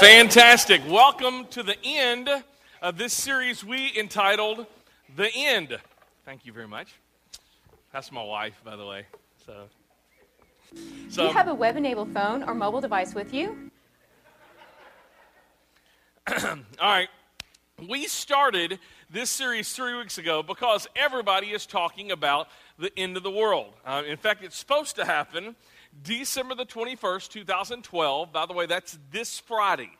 Fantastic. Welcome to the end of this series we entitled The End. Thank you very much. That's my wife, by the way. So, Do you have a web enabled phone or mobile device with you? all right. We started this series three weeks ago because everybody is talking about the end of the world. Uh, in fact, it's supposed to happen December the 21st, 2012. By the way, that's this Friday.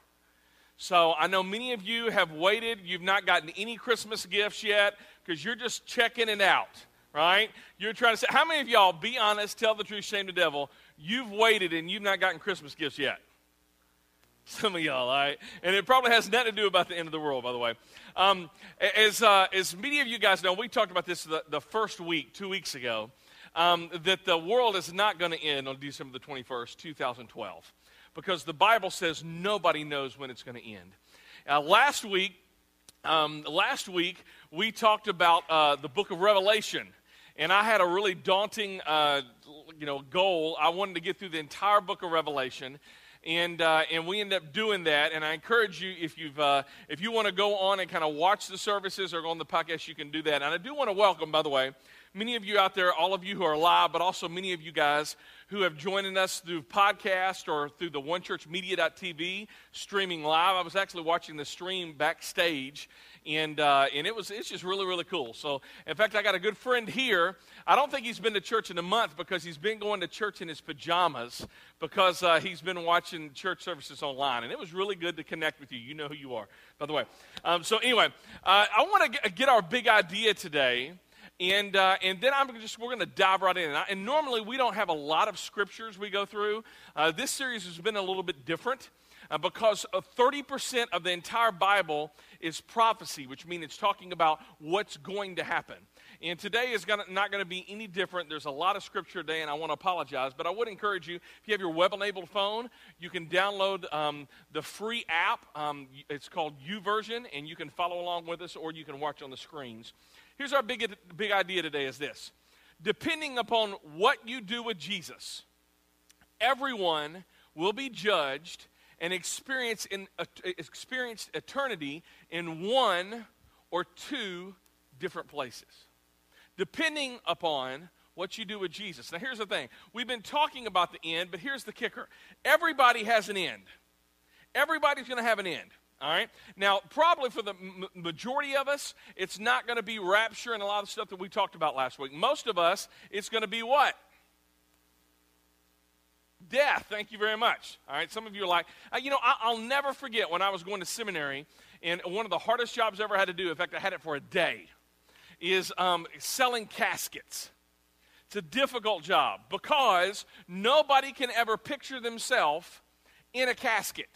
So I know many of you have waited. You've not gotten any Christmas gifts yet because you're just checking it out, right? You're trying to say, how many of y'all, be honest, tell the truth, shame the devil, you've waited and you've not gotten Christmas gifts yet? Some of y'all, all right? And it probably has nothing to do about the end of the world, by the way. Um, as, uh, as many of you guys know, we talked about this the, the first week, two weeks ago um, that the world is not going to end on December the 21st, 2012, because the Bible says nobody knows when it's going to end. Uh, last week, um, last week we talked about uh, the book of Revelation, and I had a really daunting, uh, you know, goal. I wanted to get through the entire book of Revelation, and uh, and we ended up doing that. And I encourage you if you've uh, if you want to go on and kind of watch the services or go on the podcast, you can do that. And I do want to welcome, by the way, many of you out there, all of you who are live, but also many of you guys who have joined us through podcast or through the onechurchmedia.tv streaming live. I was actually watching the stream backstage, and uh, and it was it's just really really cool. So in fact, I got a good friend here. I don't think he's been to church in a month because he's been going to church in his pajamas because uh, he's been watching church services online, and it was really good to connect with you. You know who you are, by the way. Um, so anyway, uh, I want to get our big idea today. And, uh, and then I'm just, we're going to dive right in. And, I, and, normally we don't have a lot of scriptures we go through. Uh, this series has been a little bit different uh, because 30% of the entire Bible is prophecy, which means it's talking about what's going to happen. And today is gonna, not going to be any different. There's a lot of scripture today, and I want to apologize. But I would encourage you, if you have your web enabled phone, you can download um, the free app. Um, it's called YouVersion, and you can follow along with us, or you can watch on the screens. Here's our big, big idea today is this. Depending upon what you do with Jesus, everyone will be judged and experience, in, uh, eternity in one or two different places. Depending upon what you do with Jesus. Now, here's the thing we've been talking about the end, but here's the kicker everybody has an end. Everybody's going to have an end. All right? Now, probably for the m- majority of us, it's not going to be rapture and a lot of stuff that we talked about last week. Most of us, it's going to be what? Death. Thank you very much. All right? Some of you are like, uh, you know, I- will never forget when I was going to seminary, and one of the hardest jobs I ever had to do, in fact, I had it for a day, is um, selling caskets. It's a difficult job because nobody can ever picture themselves in a casket.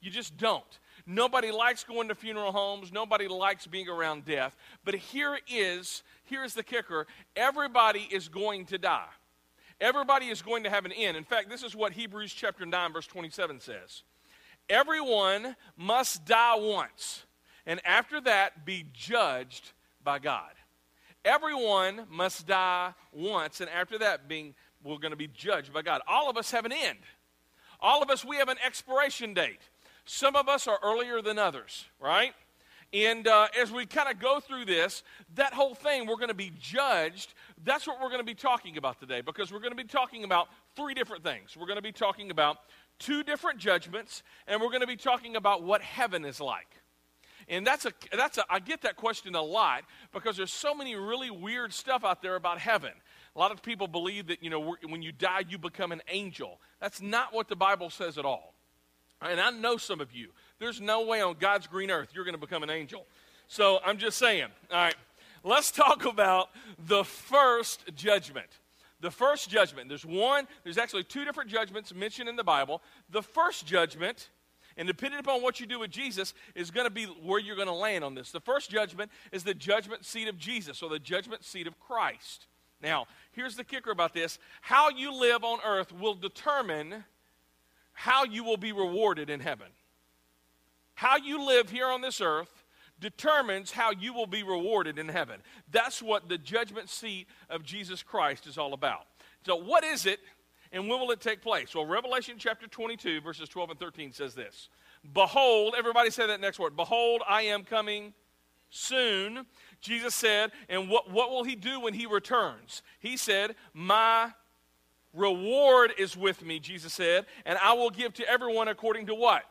You just don't. Nobody likes going to funeral homes. Nobody likes being around death. But here is here's the kicker. Everybody is going to die. Everybody is going to have an end. In fact, this is what Hebrews chapter 9 verse 27 says. Everyone must die once, and after that be judged by God. Everyone must die once, and after that being we're going to be judged by God. All of us have an end. All of us we have an expiration date. Some of us are earlier than others, right? And uh, as we kind of go through this, that whole thing, we're going to be judged. That's what we're going to be talking about today because we're going to be talking about three different things. We're going to be talking about two different judgments, and we're going to be talking about what heaven is like. And that's a, that's a, I get that question a lot because there's so many really weird stuff out there about heaven. A lot of people believe that, you know, when you die, you become an angel. That's not what the Bible says at all. And I know some of you, there's no way on God's green earth you're going to become an angel. So I'm just saying. All right, let's talk about the first judgment. The first judgment. There's one, there's actually two different judgments mentioned in the Bible. The first judgment, and depending upon what you do with Jesus, is going to be where you're going to land on this. The first judgment is the judgment seat of Jesus, or the judgment seat of Christ. Now, here's the kicker about this how you live on earth will determine how you will be rewarded in heaven. How you live here on this earth determines how you will be rewarded in heaven. That's what the judgment seat of Jesus Christ is all about. So, what is it? And when will it take place? Well, Revelation chapter 22, verses 12 and 13 says this Behold, everybody say that next word. Behold, I am coming soon. Jesus said, and what, what will he do when he returns? He said, My reward is with me, Jesus said, and I will give to everyone according to what?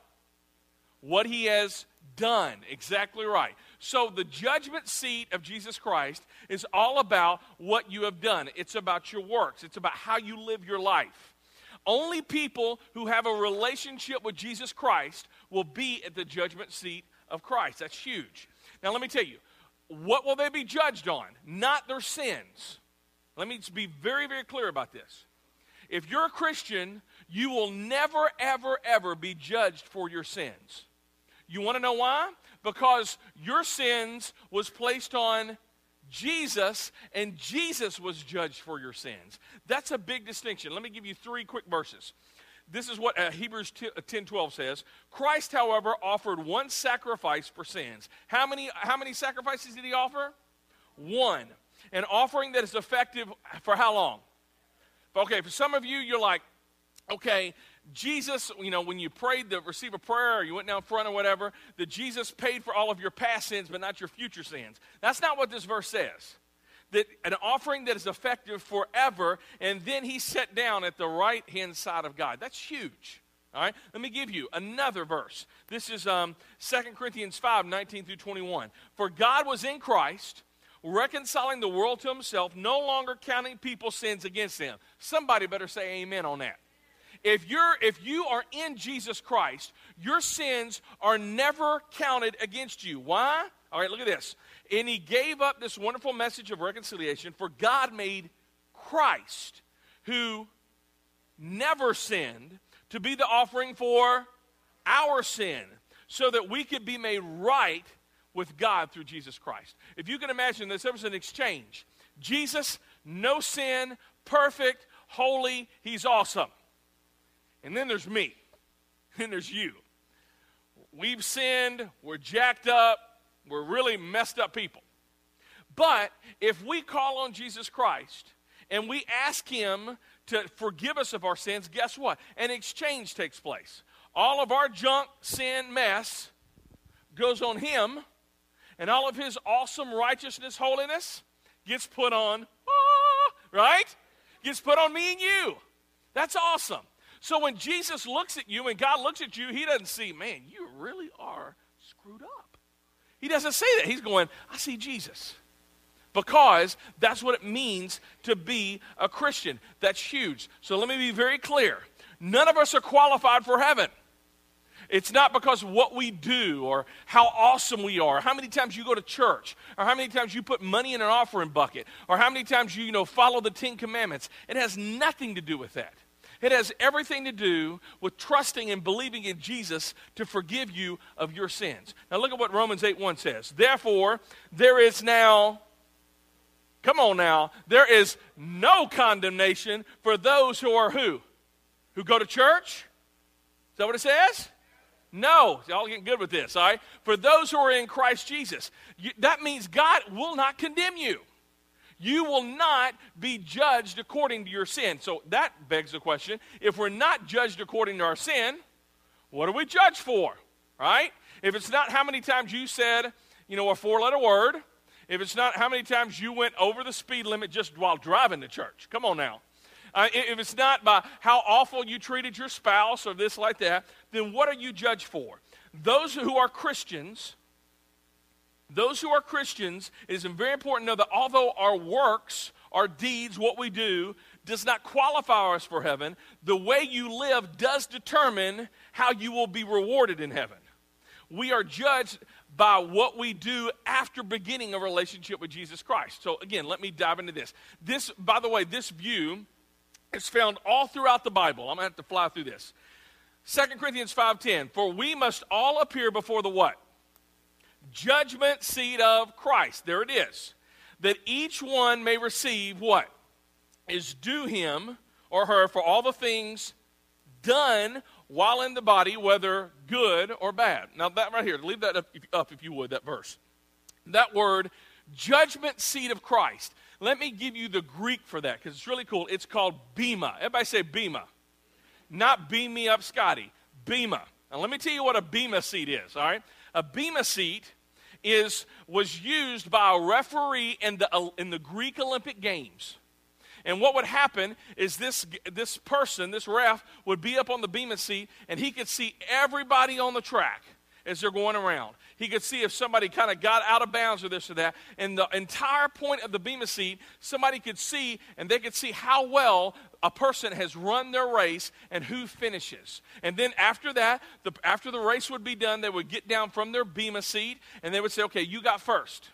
What he has done. Exactly right. So the judgment seat of Jesus Christ is all about what you have done. It's about your works. It's about how you live your life. Only people who have a relationship with Jesus Christ will be at the judgment seat of Christ. That's huge. Now, let me tell you, what will they be judged on? Not their sins. Let me be very, very clear about this. If you're a Christian, you will never, ever, ever be judged for your sins. You want to know why? Because your sins was placed on Jesus, and Jesus was judged for your sins. That's a big distinction. Let me give you three quick verses. This is what uh, Hebrews 10 12 says. Christ, however, offered one sacrifice for sins. How many, how many sacrifices did he offer? One. An offering that is effective for how long? Okay, for some of you, you're like, okay, Jesus, you know, when you prayed to receive a prayer or you went down front or whatever, that Jesus paid for all of your past sins but not your future sins. That's not what this verse says. That an offering that is effective forever, and then he sat down at the right hand side of God. That's huge. All right, let me give you another verse. This is um, 2 Corinthians 5 19 through 21. For God was in Christ, reconciling the world to himself, no longer counting people's sins against them. Somebody better say amen on that. If you're if you are in Jesus Christ, your sins are never counted against you. Why? All right, look at this. And he gave up this wonderful message of reconciliation for God made Christ who never sinned to be the offering for our sin so that we could be made right with God through Jesus Christ. If you can imagine this, there was an exchange. Jesus, no sin, perfect, holy, he's awesome. And then there's me. Then there's you. We've sinned, we're jacked up, we're really messed up people. But if we call on Jesus Christ and we ask Him to forgive us of our sins, guess what? An exchange takes place. All of our junk, sin, mess goes on Him, and all of His awesome righteousness, holiness gets put on, ah, right? Gets put on me and you. That's awesome. So when Jesus looks at you and God looks at you, he doesn't see, man, you really are screwed up. He doesn't say that. He's going, I see Jesus. Because that's what it means to be a Christian. That's huge. So let me be very clear. None of us are qualified for heaven. It's not because what we do or how awesome we are, how many times you go to church, or how many times you put money in an offering bucket, or how many times you, you know, follow the Ten Commandments. It has nothing to do with that. It has everything to do with trusting and believing in Jesus to forgive you of your sins. Now look at what Romans 8 1 says. Therefore, there is now, come on now, there is no condemnation for those who are who? Who go to church? Is that what it says? No, y'all getting good with this, all right? For those who are in Christ Jesus, you, that means God will not condemn you you will not be judged according to your sin. So that begs the question if we're not judged according to our sin, what are we judged for? Right? If it's not how many times you said, you know, a four letter word, if it's not how many times you went over the speed limit just while driving to church, come on now. Uh, if it's not by how awful you treated your spouse or this like that, then what are you judged for? Those who are Christians those who are Christians, it is very important to know that although our works, our deeds, what we do, does not qualify us for heaven, the way you live does determine how you will be rewarded in heaven. We are judged by what we do after beginning a relationship with Jesus Christ. So, again, let me dive into this. This, by the way, this view is found all throughout the Bible. I'm going to have to fly through this. 2 Corinthians 5.10, For we must all appear before the what? judgment seat of Christ. There it is. That each one may receive what is due him or her for all the things done while in the body, whether good or bad. Now, that right here, leave that up if you would, that verse. That word, judgment seat of Christ. Let me give you the Greek for that because it's really cool. It's called bema. Everybody say bema. Not beam me up, Scotty. Bema. Now let me tell you what a bema seat is, all right? A bema seat is was used by a referee in the in the Greek Olympic Games. And what would happen is this, this person, this ref, would be up on the bema seat and he could see everybody on the track as they're going around. He could see if somebody kind of got out of bounds or this or that. And the entire point of the bema seat, somebody could see and they could see how well a person has run their race and who finishes. And then after that, the, after the race would be done, they would get down from their bema seat and they would say, okay, you got first.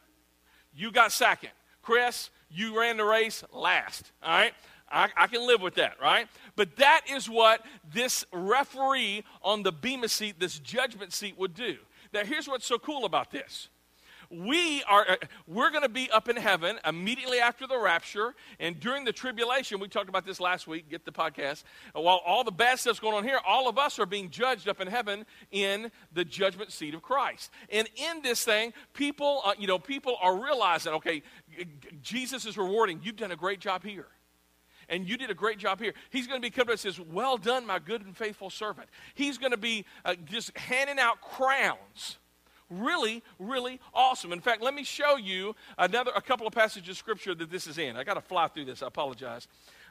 You got second. Chris, you ran the race last. All right? I, I, can live with that, right? But that is what this referee on the Bema seat, this judgment seat, would do. Now, here's what's so cool about this. We are uh, we're going to be up in heaven immediately after the rapture and during the tribulation we talked about this last week get the podcast while all the bad stuff's going on here all of us are being judged up in heaven in the judgment seat of christ. And in this thing people uh, you know people are realizing okay jesus is rewarding. You've done a great job here and you did a great job here. He's going to be coming and says, Well done, my good and faithful servant. He's going to be uh, just handing out crowns really, really awesome. In fact, let me show you another a couple of passages of scripture that this is in. I got to fly through this. I apologize.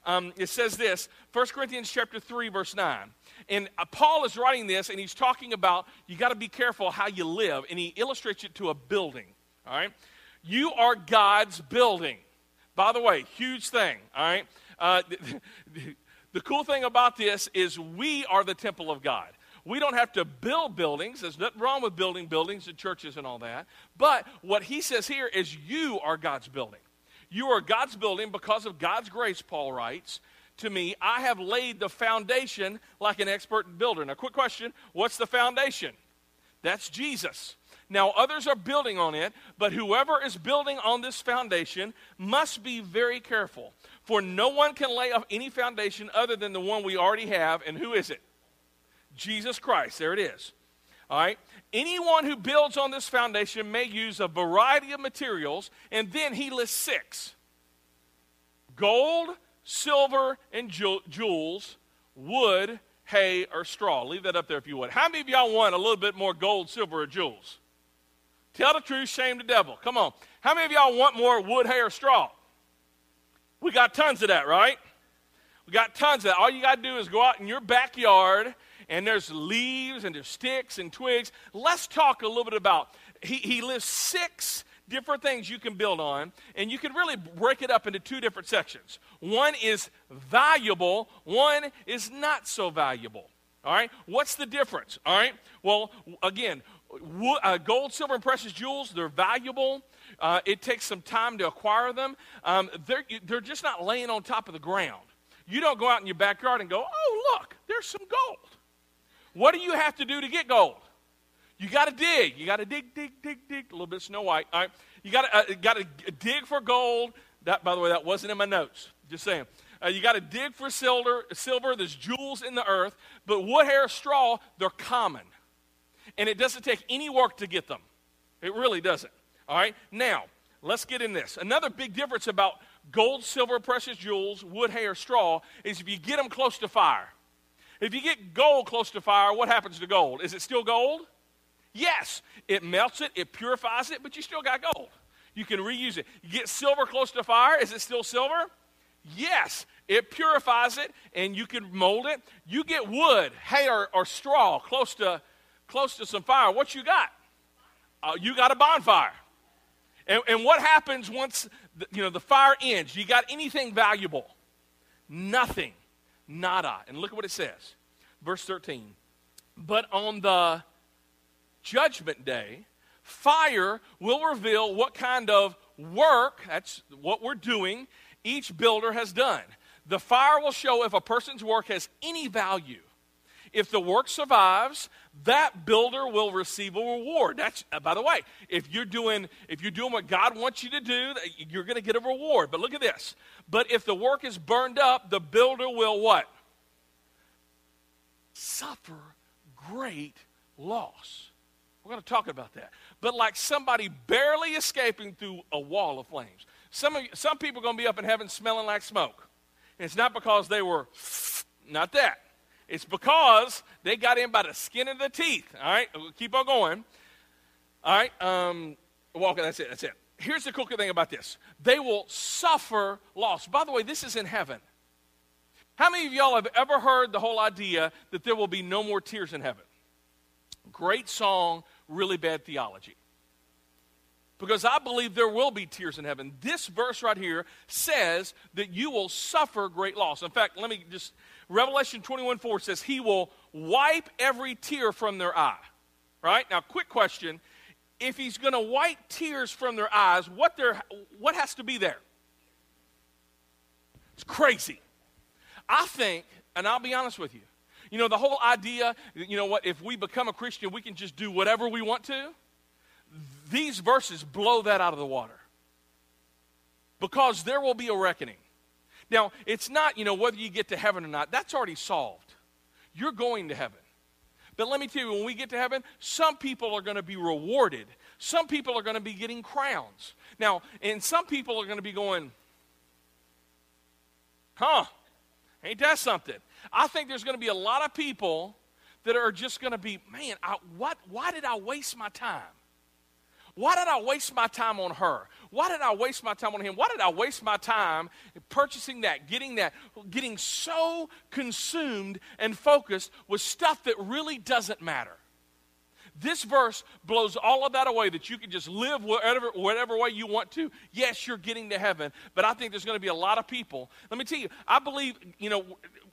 Um, it says this 1 corinthians chapter 3 verse 9 and uh, paul is writing this and he's talking about you got to be careful how you live and he illustrates it to a building all right you are god's building by the way huge thing all right uh, the, the cool thing about this is we are the temple of god we don't have to build buildings. There's nothing wrong with building buildings and churches and all that. But what he says here is you are God's building. You are God's building because of God's grace, Paul writes to me. I have laid the foundation like an expert builder. Now, quick question what's the foundation? That's Jesus. Now, others are building on it, but whoever is building on this foundation must be very careful. For no one can lay up any foundation other than the one we already have. And who is it? Jesus Christ. There it is. All right? Anyone who builds on this foundation may use a variety of materials, and then he lists six gold, silver, and jewels, wood, hay, or straw. Leave that up there if you would. How many of y'all want a little bit more gold, silver, or jewels? Tell the truth, shame the devil. Come on. How many of y'all want more wood, hay, or straw? We got tons of that, right? We got tons of that. All you got to do is go out in your backyard and there's leaves and there's sticks and twigs. Let's talk a little bit about he, he lists six different things you can build on, and you can really break it up into two different sections. One is valuable, one is not so valuable. All right? What's the difference? All right? Well, again, uh, gold, silver, and precious jewels, they're valuable. Uh, it takes some time to acquire them. Um, they're, they're just not laying on top of the ground. You don't go out in your backyard and go, oh, look, there's some gold. What do you have to do to get gold? You got to dig. You got to dig, dig, dig, dig. A little bit Snow White. All right. You got to uh, to dig for gold. That, by the way, that wasn't in my notes. Just saying. Uh, you got to dig for silver. Silver. There's jewels in the earth. But wood, hair, straw, they're common, and it doesn't take any work to get them. It really doesn't. All right. Now let's get in this. Another big difference about gold, silver, precious jewels, wood, hair, straw is if you get them close to fire. If you get gold close to fire, what happens to gold? Is it still gold? Yes, it melts it, it purifies it, but you still got gold. You can reuse it. You get silver close to fire, is it still silver? Yes, it purifies it and you can mold it. You get wood, hay, or, or straw close to, close to some fire. What you got? Uh, you got a bonfire. And, and what happens once the, you know the fire ends? You got anything valuable? Nothing. Nada. And look at what it says. Verse 13. But on the judgment day, fire will reveal what kind of work, that's what we're doing, each builder has done. The fire will show if a person's work has any value. If the work survives, that builder will receive a reward. That's uh, by the way, if you're doing if you're doing what God wants you to do, you're going to get a reward. But look at this. But if the work is burned up, the builder will what? Suffer great loss. We're going to talk about that. But like somebody barely escaping through a wall of flames. Some, of, some people are going to be up in heaven smelling like smoke. And it's not because they were, not that. It's because they got in by the skin of the teeth. All right, we'll keep on going. All right, um, well, that's it, that's it. Here's the cool thing about this they will suffer loss. By the way, this is in heaven. How many of y'all have ever heard the whole idea that there will be no more tears in heaven? Great song, really bad theology. Because I believe there will be tears in heaven. This verse right here says that you will suffer great loss. In fact, let me just, Revelation 21 4 says, He will wipe every tear from their eye. Right? Now, quick question. If He's going to wipe tears from their eyes, what, there, what has to be there? It's crazy. I think, and I'll be honest with you, you know, the whole idea, you know what, if we become a Christian, we can just do whatever we want to. These verses blow that out of the water. Because there will be a reckoning. Now, it's not, you know, whether you get to heaven or not, that's already solved. You're going to heaven. But let me tell you, when we get to heaven, some people are going to be rewarded. Some people are going to be getting crowns. Now, and some people are going to be going, huh, Ain't that something? I think there's going to be a lot of people that are just going to be, man, I, what, why did I waste my time? Why did I waste my time on her? Why did I waste my time on him? Why did I waste my time purchasing that, getting that, getting so consumed and focused with stuff that really doesn't matter? This verse blows all of that away that you can just live whatever, whatever way you want to. Yes, you're getting to heaven, but I think there's going to be a lot of people. Let me tell you, I believe, you know,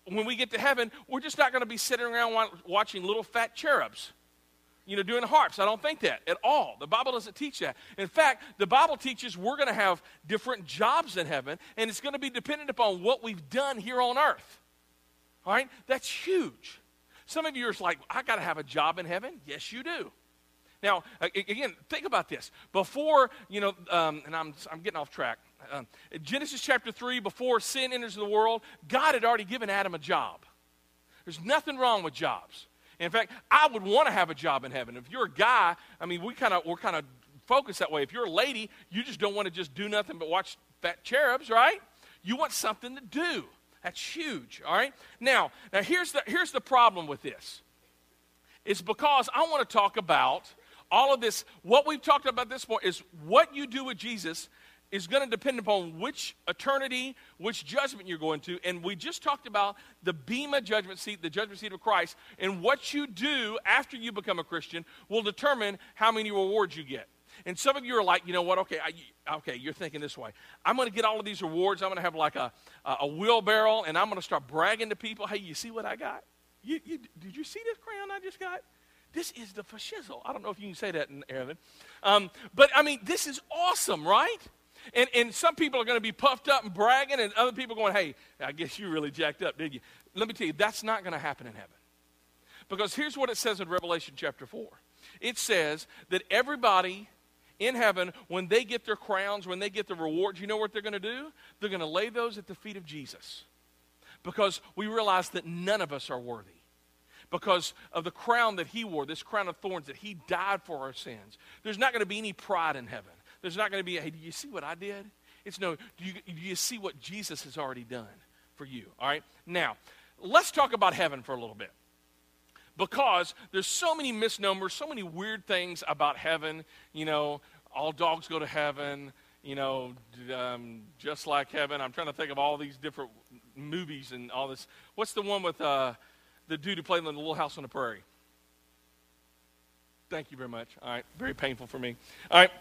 when we get to heaven, we're just not going to be sitting around watching little fat cherubs you know, doing harps. I don't think that at all. The Bible doesn't teach that. In fact, the Bible teaches we're going to have different jobs in heaven, and it's going to be dependent upon what we've done here on earth. All right? That's huge. Some of you are like, I got to have a job in heaven. Yes, you do. Now, again, think about this. Before, you know, um, and I'm, I'm getting off track. Um, Genesis chapter 3, before sin enters the world, God had already given Adam a job. There's nothing wrong with jobs. In fact, I would want to have a job in heaven. If you're a guy, I mean, we kind of we're kind of focused that way. If you're a lady, you just don't want to just do nothing but watch fat cherubs, right? You want something to do. That's huge, all right? Now, now here's the, here's the problem with this. It's because I want to talk about all of this. What we've talked about this point is what you do with Jesus is going to depend upon which eternity, which judgment you're going to. And we just talked about the Bema judgment seat, the judgment seat of Christ. And what you do after you become a Christian will determine how many rewards you get. And some of you are like, you know what? Okay, I, okay, you're thinking this way. I'm going to get all of these rewards. I'm going to have like a, a wheelbarrow, and I'm going to start bragging to people. Hey, you see what I got? You, you, did you see this crown I just got? This is the fashizzle. I don't know if you can say that in Evan. Um, but I mean, this is awesome, right? And, and some people are going to be puffed up and bragging, and other people going, hey, I guess you really jacked up, did you? Let me tell you, that's not going to happen in heaven. Because here's what it says in Revelation chapter 4 it says that everybody in heaven, when they get their crowns, when they get the rewards, you know what they're going to do? They're going to lay those at the feet of Jesus. Because we realize that none of us are worthy. Because of the crown that he wore, this crown of thorns, that he died for our sins. There's not going to be any pride in heaven. There's not going to be, hey, do you see what I did? It's no, do you, do you see what Jesus has already done for you? All right? Now, let's talk about heaven for a little bit because there's so many misnomers, so many weird things about heaven. You know, all dogs go to heaven. You know, um, just like heaven. I'm trying to think of all these different movies and all this. What's the one with uh, the dude who played in the Little House on the Prairie? Thank you very much. All right, very painful for me. All right.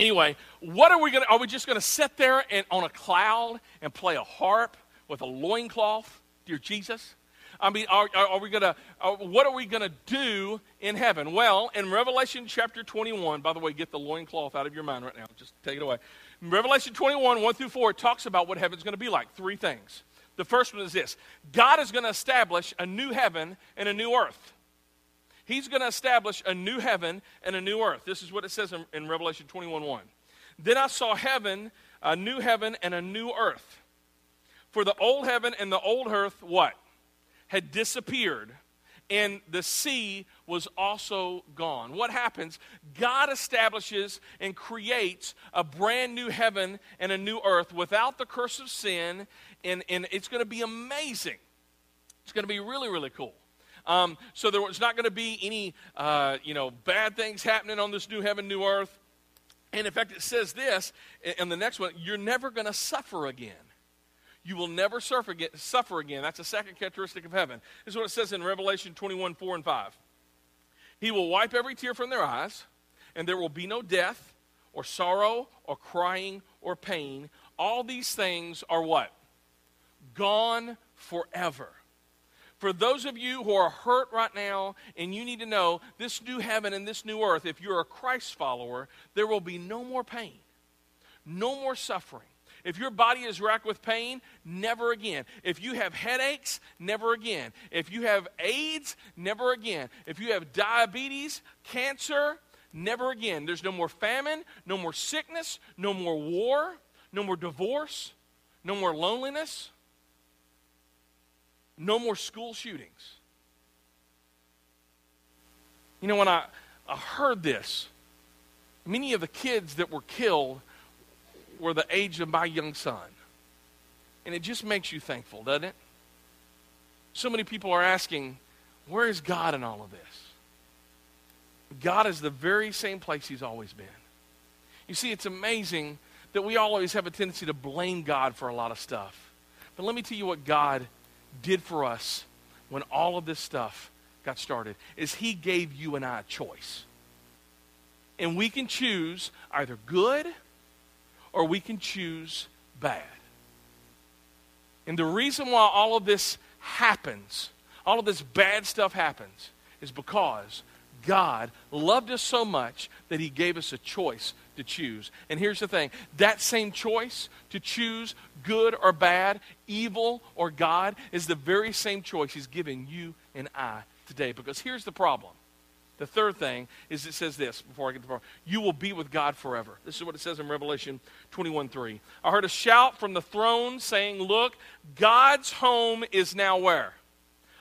Anyway, what are we going to, are we just going to sit there and, on a cloud and play a harp with a loincloth, dear Jesus? I mean, are, are, are we going to, what are we going to do in heaven? Well, in Revelation chapter 21, by the way, get the loincloth out of your mind right now. Just take it away. In Revelation 21, 1 through 4, it talks about what heaven's going to be like. Three things. The first one is this God is going to establish a new heaven and a new earth. He's going to establish a new heaven and a new earth. This is what it says in, in Revelation 21 1. Then I saw heaven, a new heaven and a new earth. For the old heaven and the old earth, what? had disappeared, and the sea was also gone. What happens? God establishes and creates a brand new heaven and a new earth without the curse of sin, and, and it's going to be amazing. It's going to be really, really cool. Um, so there was not going to be any, uh, you know, bad things happening on this new heaven, new earth. And in fact, it says this in the next one you're never going to suffer again. You will never suffer again, suffer again. That's a second characteristic of heaven. This is what it says in Revelation 21 4 and 5. He will wipe every tear from their eyes, and there will be no death, or sorrow, or crying, or pain. All these things are what? Gone forever. For those of you who are hurt right now and you need to know this new heaven and this new earth, if you're a Christ follower, there will be no more pain, no more suffering. If your body is racked with pain, never again. If you have headaches, never again. If you have AIDS, never again. If you have diabetes, cancer, never again. There's no more famine, no more sickness, no more war, no more divorce, no more loneliness. No more school shootings. You know, when I, I heard this, many of the kids that were killed were the age of my young son. And it just makes you thankful, doesn't it? So many people are asking, where is God in all of this? God is the very same place he's always been. You see, it's amazing that we always have a tendency to blame God for a lot of stuff. But let me tell you what God did for us when all of this stuff got started is he gave you and I a choice. And we can choose either good or we can choose bad. And the reason why all of this happens, all of this bad stuff happens, is because God loved us so much that he gave us a choice to choose. And here's the thing that same choice to choose good or bad, evil or God, is the very same choice He's giving you and I today. Because here's the problem. The third thing is it says this before I get to the problem. You will be with God forever. This is what it says in Revelation 21 3. I heard a shout from the throne saying, Look, God's home is now where?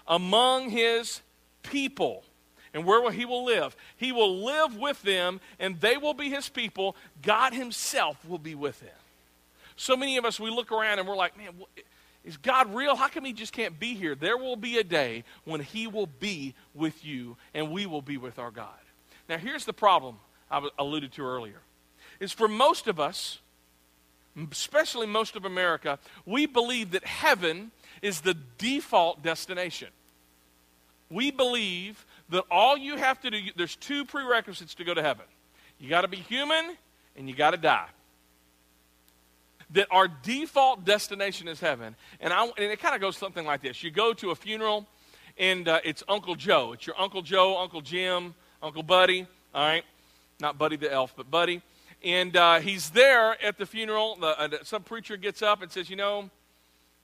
Among his people and where will he will live? He will live with them and they will be his people. God himself will be with them. So many of us we look around and we're like man is god real? How come he just can't be here? There will be a day when he will be with you and we will be with our god. Now here's the problem i alluded to earlier. Is for most of us especially most of america we believe that heaven is the default destination. We believe that all you have to do, there's two prerequisites to go to heaven. You got to be human and you got to die. That our default destination is heaven. And, I, and it kind of goes something like this You go to a funeral and uh, it's Uncle Joe. It's your Uncle Joe, Uncle Jim, Uncle Buddy, all right? Not Buddy the elf, but Buddy. And uh, he's there at the funeral. The, uh, some preacher gets up and says, You know,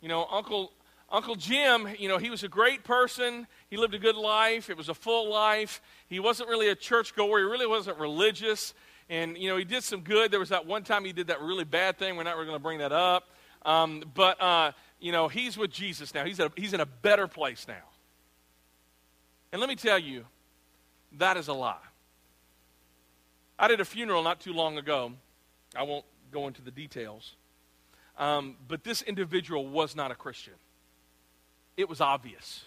you know, Uncle Uncle Jim, you know, he was a great person. He lived a good life. It was a full life. He wasn't really a churchgoer. He really wasn't religious. And, you know, he did some good. There was that one time he did that really bad thing. We're not really going to bring that up. Um, but, uh, you know, he's with Jesus now. He's, a, he's in a better place now. And let me tell you, that is a lie. I did a funeral not too long ago. I won't go into the details. Um, but this individual was not a Christian it was obvious.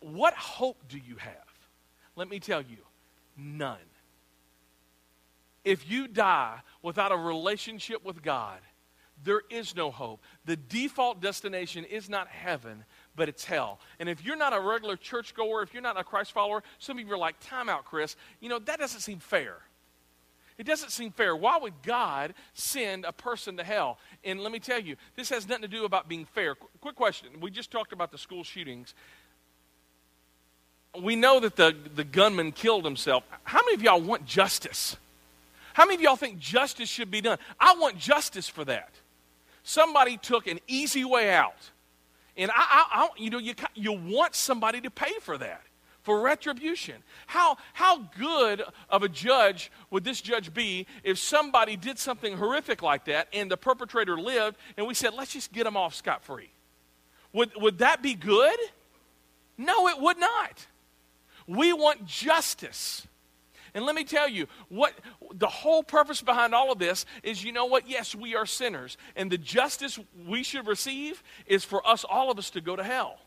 What hope do you have? Let me tell you, none. If you die without a relationship with God, there is no hope. The default destination is not heaven, but it's hell. And if you're not a regular churchgoer, if you're not a Christ follower, some of you are like, time out, Chris. You know, that doesn't seem fair. It doesn't seem fair. Why would God send a person to hell? And let me tell you, this has nothing to do about being fair. Qu- quick question. We just talked about the school shootings. We know that the, the gunman killed himself. How many of y'all want justice? How many of y'all think justice should be done? I want justice for that. Somebody took an easy way out. And I, I, I you know, you, you want somebody to pay for that for retribution. How, how good of a judge would this judge be if somebody did something horrific like that and the perpetrator lived and we said, let's just get him off scot free? Would, would that be good? No, it would not. We want justice. And let me tell you, what the whole purpose behind all of this is you know what? Yes, we are sinners. And the justice we should receive is for us, all of us, to go to hell.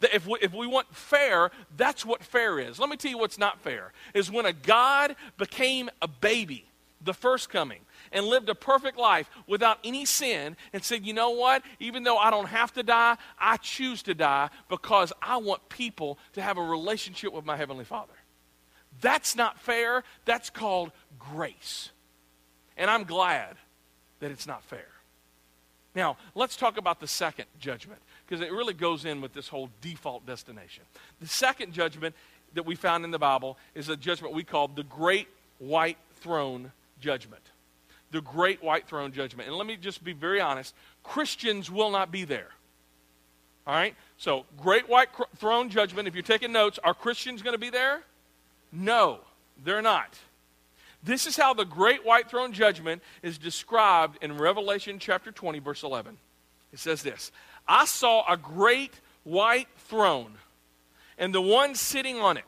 If we, if we want fair, that's what fair is. Let me tell you what's not fair is when a God became a baby, the first coming, and lived a perfect life without any sin and said, you know what? Even though I don't have to die, I choose to die because I want people to have a relationship with my Heavenly Father. That's not fair. That's called grace. And I'm glad that it's not fair. Now, let's talk about the second judgment because it really goes in with this whole default destination. The second judgment that we found in the Bible is a judgment we call the Great White Throne Judgment. The Great White Throne Judgment. And let me just be very honest Christians will not be there. All right? So, Great White Throne Judgment, if you're taking notes, are Christians going to be there? No, they're not. This is how the great white throne judgment is described in Revelation chapter 20, verse 11. It says this I saw a great white throne, and the one sitting on it.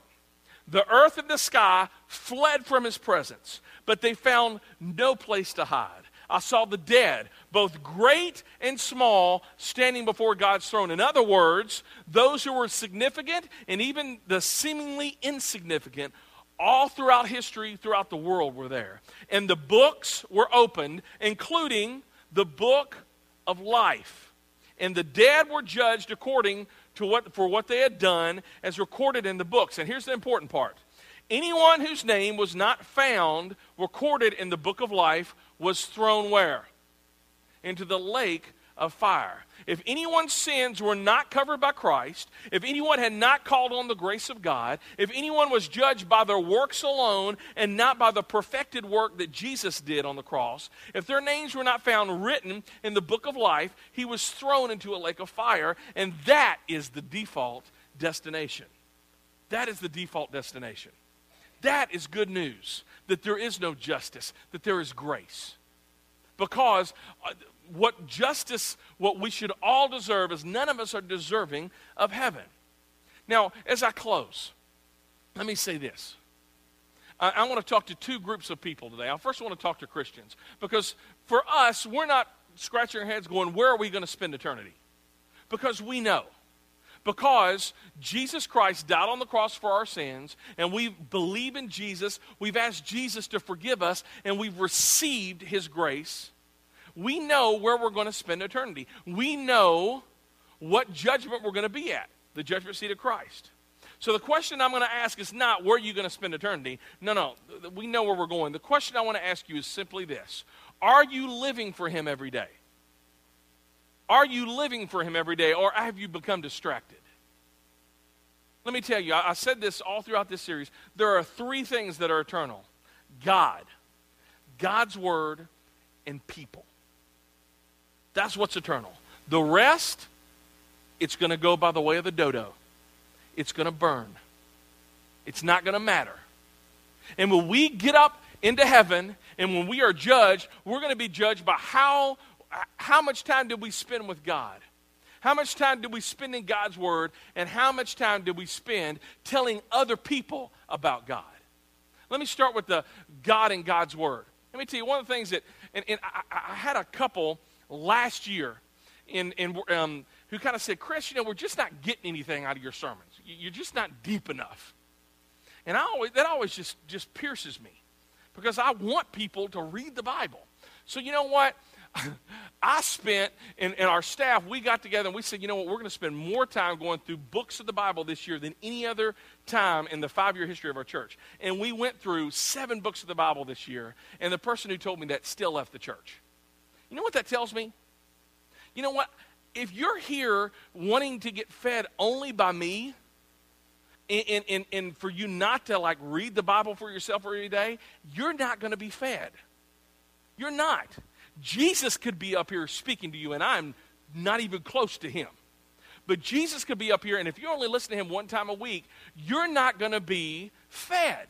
The earth and the sky fled from his presence, but they found no place to hide. I saw the dead, both great and small, standing before God's throne. In other words, those who were significant and even the seemingly insignificant all throughout history, throughout the world, were there. And the books were opened, including the book of life. And the dead were judged according to what, for what they had done, as recorded in the books. And here's the important part anyone whose name was not found recorded in the book of life was thrown where? Into the lake of fire. If anyone's sins were not covered by Christ, if anyone had not called on the grace of God, if anyone was judged by their works alone and not by the perfected work that Jesus did on the cross, if their names were not found written in the book of life, he was thrown into a lake of fire, and that is the default destination. That is the default destination. That is good news that there is no justice, that there is grace. Because uh, what justice, what we should all deserve, is none of us are deserving of heaven. Now, as I close, let me say this. I, I want to talk to two groups of people today. I first want to talk to Christians because for us, we're not scratching our heads going, where are we going to spend eternity? Because we know. Because Jesus Christ died on the cross for our sins, and we believe in Jesus, we've asked Jesus to forgive us, and we've received his grace we know where we're going to spend eternity. We know what judgment we're going to be at the judgment seat of Christ. So the question I'm going to ask is not where are you going to spend eternity? No, no. We know where we're going. The question I want to ask you is simply this Are you living for Him every day? Are you living for Him every day, or have you become distracted? Let me tell you, I, said this all throughout this series. There are three things that are eternal God, God's Word, and people. That's what's eternal. The rest, it's going to go by the way of the dodo. It's going to burn. It's not going to matter. And when we get up into heaven and when we are judged, we're going to be judged by how, how much time did we spend with God? How much time did we spend in God's Word? And how much time did we spend telling other people about God? Let me start with the God and God's Word. Let me tell you one of the things that, and, and I, I had a couple last year in, in, um, who kind of said, Chris, you know, we're just not getting anything out of your sermons. You're just not deep enough. And I always, that always just, just pierces me because I want people to read the Bible. So, you know what? I spent, and, and our staff, we got together and we said, you know what, we're going to spend more time going through books of the Bible this year than any other time in the five year history of our church. And we went through seven books of the Bible this year, and the person who told me that still left the church. You know what that tells me? You know what? If you're here wanting to get fed only by me, and, and, and for you not to like read the Bible for yourself every day, you're not going to be fed. You're not. Jesus could be up here speaking to you, and I'm not even close to him. But Jesus could be up here, and if you only listen to him one time a week, you're not going to be fed.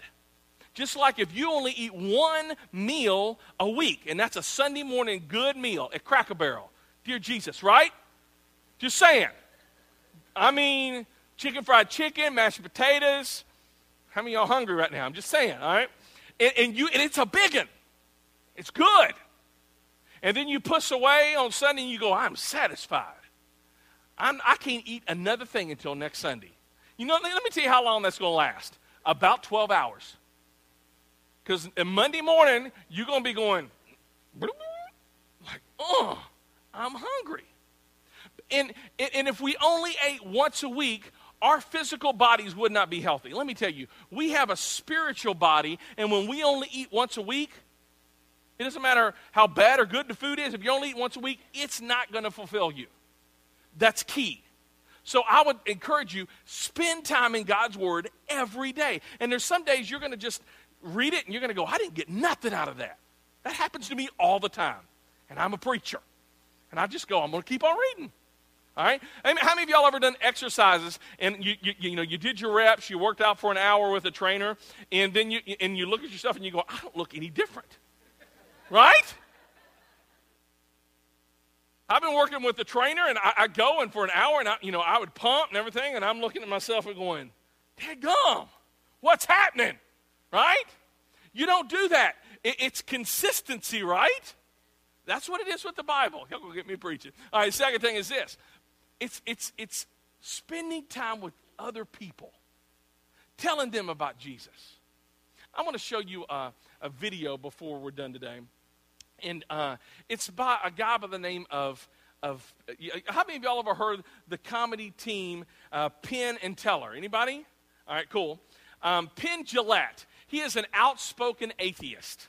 Just like if you only eat one meal a week, and that's a Sunday morning good meal at Cracker Barrel. Dear Jesus, right? Just saying. I mean, chicken fried chicken, mashed potatoes. How many y'all hungry right now? I'm just saying, all right? And, and, you, and it's a big one. It's good. And then you push away on Sunday and you go, I'm satisfied. I'm, I can't eat another thing until next Sunday. You know, let me tell you how long that's going to last. About 12 hours. Because Monday morning, you're going to be going, like, oh, I'm hungry. And, and if we only ate once a week, our physical bodies would not be healthy. Let me tell you, we have a spiritual body, and when we only eat once a week, it doesn't matter how bad or good the food is, if you only eat once a week, it's not going to fulfill you. That's key. So I would encourage you, spend time in God's Word every day. And there's some days you're going to just read it and you're going to go, I didn't get nothing out of that. That happens to me all the time. And I'm a preacher. And I just go, I'm going to keep on reading. All right? How many of y'all ever done exercises and you, you, you, know, you did your reps, you worked out for an hour with a trainer, and then you, and you look at yourself and you go, I don't look any different. Right? I've been working with the trainer, and I, I, go and for an hour, and I, you know, I would pump and everything, and I'm looking at myself and going, "Dad gum, what's happening?" Right? You don't do that. It, it's consistency, right? That's what it is with the Bible. He'll go get me preaching. All right. Second thing is this: it's it's it's spending time with other people, telling them about Jesus. I want to show you a, a video before we're done today. And uh, it's by a guy by the name of, of how many of y'all ever heard the comedy team uh, Penn and Teller? Anybody? All right, cool. Um, Penn Jillette. He is an outspoken atheist.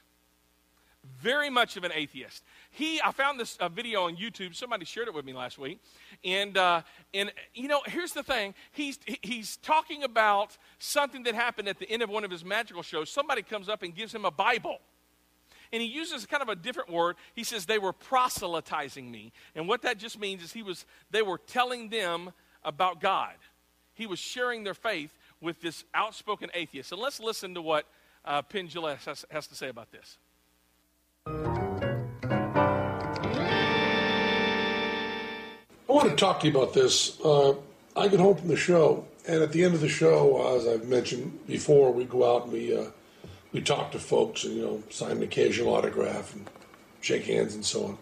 Very much of an atheist. He, I found this uh, video on YouTube. Somebody shared it with me last week, and uh, and you know, here's the thing. He's he's talking about something that happened at the end of one of his magical shows. Somebody comes up and gives him a Bible. And he uses kind of a different word. He says they were proselytizing me. And what that just means is he was they were telling them about God. He was sharing their faith with this outspoken atheist. And let's listen to what uh, Penn Jillette has, has to say about this. I want to talk to you about this. Uh, I get home from the show, and at the end of the show, as I've mentioned before, we go out and we uh, we talk to folks and you know sign an occasional autograph and shake hands and so on.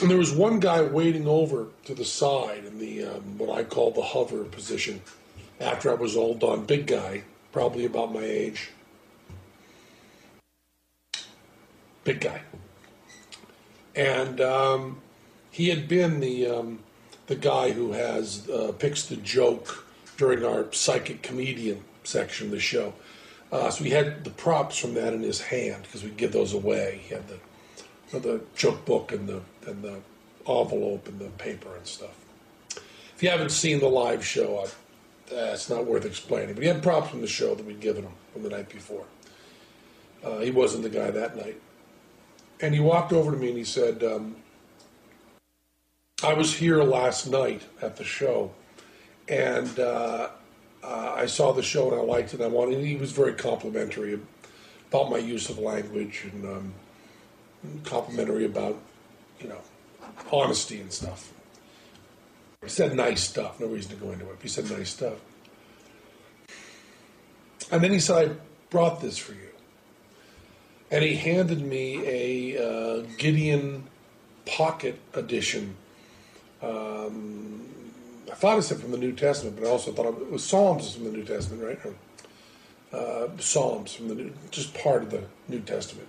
And there was one guy waiting over to the side in the um, what I call the hover position. After I was all done, big guy, probably about my age, big guy, and um, he had been the um, the guy who has uh, picks the joke during our psychic comedian section of the show. Uh, so he had the props from that in his hand because we'd give those away. He had the the joke book and the and the envelope and the paper and stuff. If you haven't seen the live show, I, uh, it's not worth explaining. But he had props from the show that we'd given him from the night before. Uh, he wasn't the guy that night, and he walked over to me and he said, um, "I was here last night at the show, and." Uh, uh, I saw the show and I liked it. I wanted. He was very complimentary about my use of language and um, complimentary about you know honesty and stuff. He said nice stuff. No reason to go into it. He said nice stuff. And then he said, "I brought this for you." And he handed me a uh, Gideon Pocket Edition um, I thought it said from the New Testament, but I also thought it was Psalms from the New Testament, right? Uh, Psalms from the New, just part of the New Testament.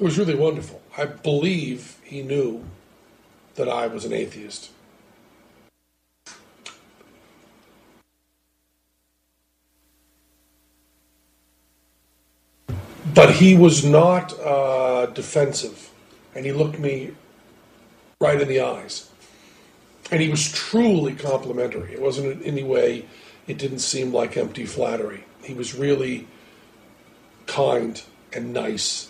it was really wonderful. I believe he knew that I was an atheist. But he was not uh, defensive, and he looked me right in the eyes. And he was truly complimentary. It wasn't in any way, it didn't seem like empty flattery. He was really kind and nice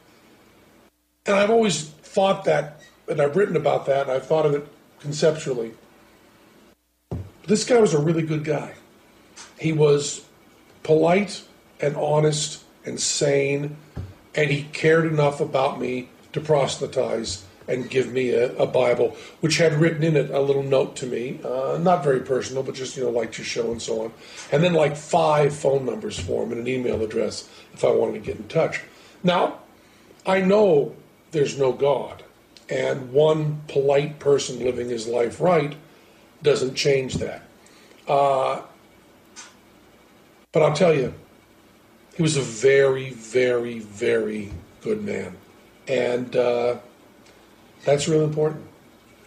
And I've always thought that, and I've written about that, and I've thought of it conceptually. This guy was a really good guy. He was polite and honest and sane, and he cared enough about me to proselytize and give me a, a Bible, which had written in it a little note to me, uh, not very personal, but just, you know, liked your show and so on. And then like five phone numbers for him and an email address if I wanted to get in touch. Now, I know there's no God, and one polite person living his life right doesn't change that. Uh, but I'll tell you, he was a very, very, very good man. And uh, that's really important.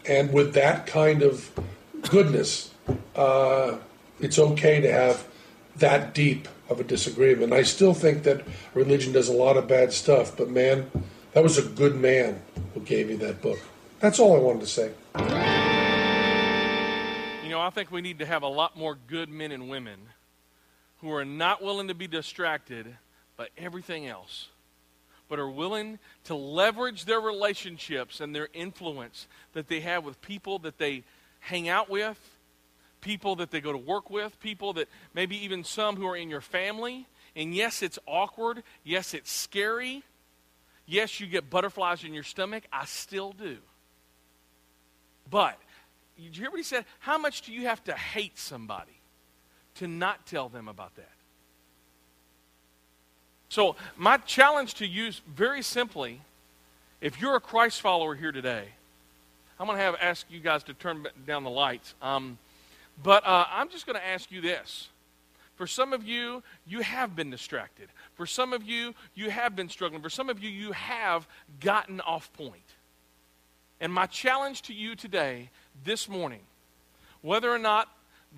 And with that kind of goodness, uh, it's okay to have that deep of a disagreement. I still think that religion does a lot of bad stuff, but man, that was a good man who gave me that book. That's all I wanted to say. You know, I think we need to have a lot more good men and women who are not willing to be distracted by everything else but are willing to leverage their relationships and their influence that they have with people that they hang out with, people that they go to work with, people that maybe even some who are in your family. And yes, it's awkward. Yes, it's scary. Yes, you get butterflies in your stomach. I still do. But, did you hear what he said? How much do you have to hate somebody to not tell them about that? So, my challenge to you very simply if you're a Christ follower here today, I'm going to have ask you guys to turn down the lights. Um, but uh, I'm just going to ask you this. For some of you, you have been distracted. For some of you, you have been struggling. For some of you, you have gotten off point. And my challenge to you today, this morning, whether or not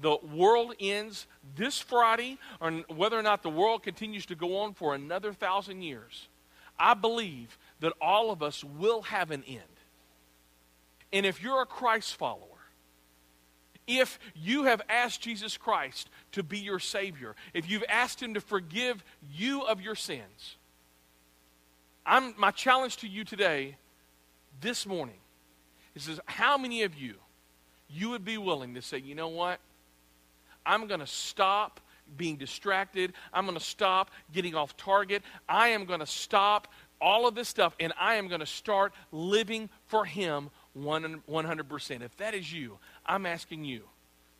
the world ends this Friday or whether or not the world continues to go on for another thousand years, I believe that all of us will have an end. And if you're a Christ follower, if you have asked Jesus Christ to be your Savior, if you've asked Him to forgive you of your sins, I'm, my challenge to you today, this morning, is how many of you you would be willing to say, you know what? I'm going to stop being distracted. I'm going to stop getting off target. I am going to stop all of this stuff and I am going to start living for Him 100%. If that is you, I'm asking you.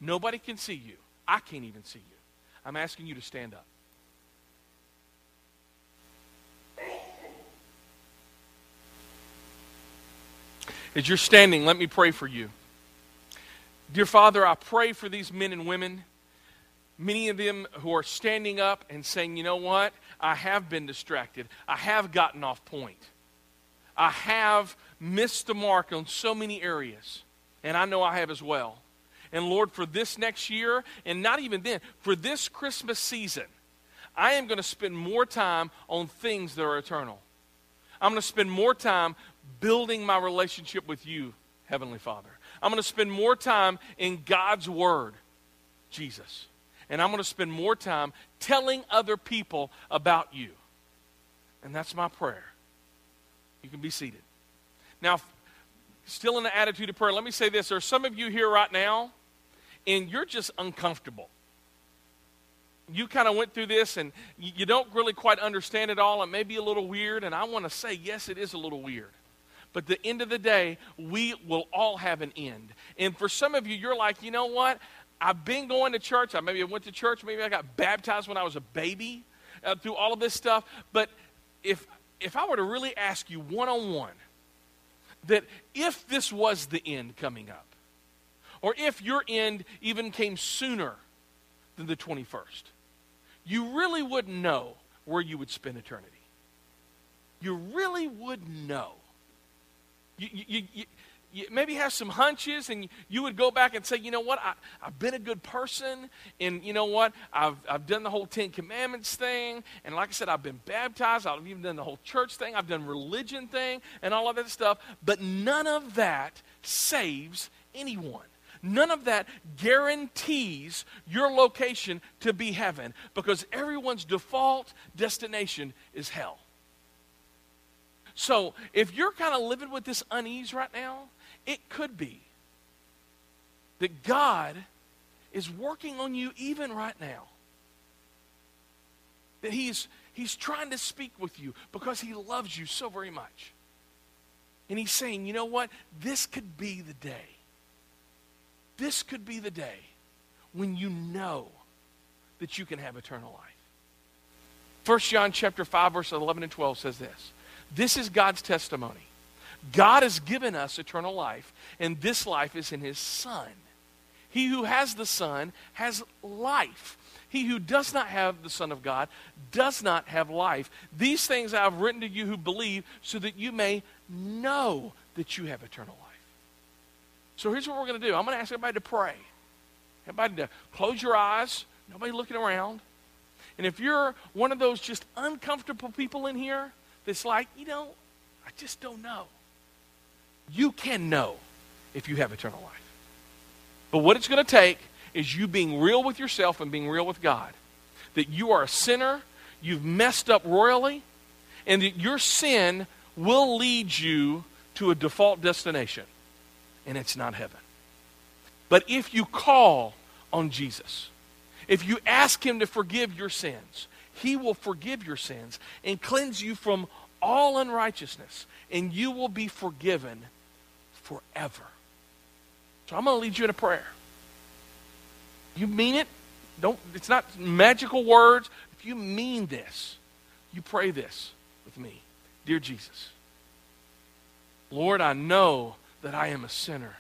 Nobody can see you. I can't even see you. I'm asking you to stand up. As you're standing, let me pray for you. Dear Father, I pray for these men and women many of them who are standing up and saying, you know what? I have been distracted. I have gotten off point. I have missed the mark on so many areas. And I know I have as well. And Lord, for this next year, and not even then, for this Christmas season, I am going to spend more time on things that are eternal. I'm going to spend more time building my relationship with you, Heavenly Father. I'm going to spend more time in God's Word, Jesus and I'm going to spend more time telling other people about you. And that's my prayer. You can be seated. Now, still in the attitude of prayer, let me say this. There are some of you here right now, and you're just uncomfortable. You kind of went through this and you don't really quite understand it all. It may be a little weird, and I want to say, yes, it is a little weird. But the end of the day, we will all have an end. And for some of you, you're like, you know what? I've been going to church. I maybe went to church. Maybe I got baptized when I was a baby uh, through all of this stuff. But if if I were to really ask you one on one that if this was the end coming up, or if your end even came sooner than the 21st, you really wouldn't know where you would spend eternity. You really would know. You, you, you, you maybe have some hunches and you would go back and say, you know what, I, have been a good person, and you know what, I've, I've done the whole Ten Commandments thing, and like I said, I've been baptized, I've even done the whole church thing, I've done religion thing, and all of that stuff, but none of that saves anyone. None of that guarantees your location to be heaven because everyone's default destination is hell. So if you're kind of living with this unease right now, it could be that God is working on you even right now. That He's, he's trying to speak with you because He loves you so very much. And He's saying, you know what? This could be the day. This could be the day when you know that you can have eternal life. 1 John chapter 5, verse 11 and 12 says this. This is God's testimony. God has given us eternal life, and this life is in His Son. He who has the Son has life. He who does not have the Son of God does not have life. These things I have written to you who believe, so that you may know that you have eternal life. So here's what we're going to do I'm going to ask everybody to pray. Everybody to close your eyes, nobody looking around. And if you're one of those just uncomfortable people in here, that's like, you know, I just don't know. You can know if you have eternal life. But what it's going to take is you being real with yourself and being real with God. That you are a sinner, you've messed up royally, and that your sin will lead you to a default destination, and it's not heaven. But if you call on Jesus, if you ask Him to forgive your sins, he will forgive your sins and cleanse you from all unrighteousness, and you will be forgiven forever. So I'm going to lead you in a prayer. You mean it? Don't it's not magical words. If you mean this, you pray this with me. Dear Jesus, Lord, I know that I am a sinner.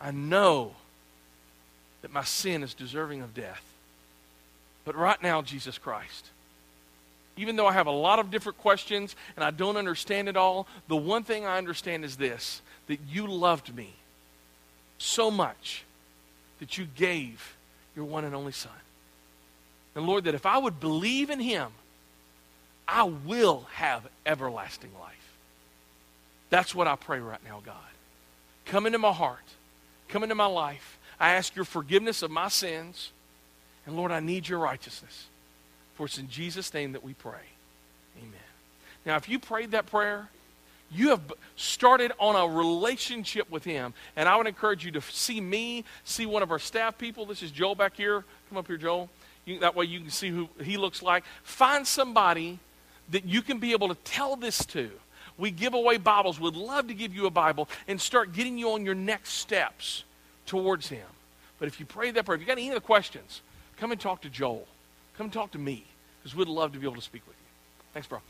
I know that my sin is deserving of death. But right now, Jesus Christ, even though I have a lot of different questions and I don't understand it all, the one thing I understand is this that you loved me so much that you gave your one and only Son. And Lord, that if I would believe in Him, I will have everlasting life. That's what I pray right now, God. Come into my heart, come into my life. I ask your forgiveness of my sins. And Lord, I need your righteousness. For it's in Jesus' name that we pray. Amen. Now, if you prayed that prayer, you have started on a relationship with Him. And I would encourage you to see me, see one of our staff people. This is Joel back here. Come up here, Joel. You, that way you can see who he looks like. Find somebody that you can be able to tell this to. We give away Bibles. We'd love to give you a Bible and start getting you on your next steps towards Him. But if you pray that prayer, if you got any other questions, come and talk to Joel. Come talk to me because we'd love to be able to speak with you. Thanks, bro.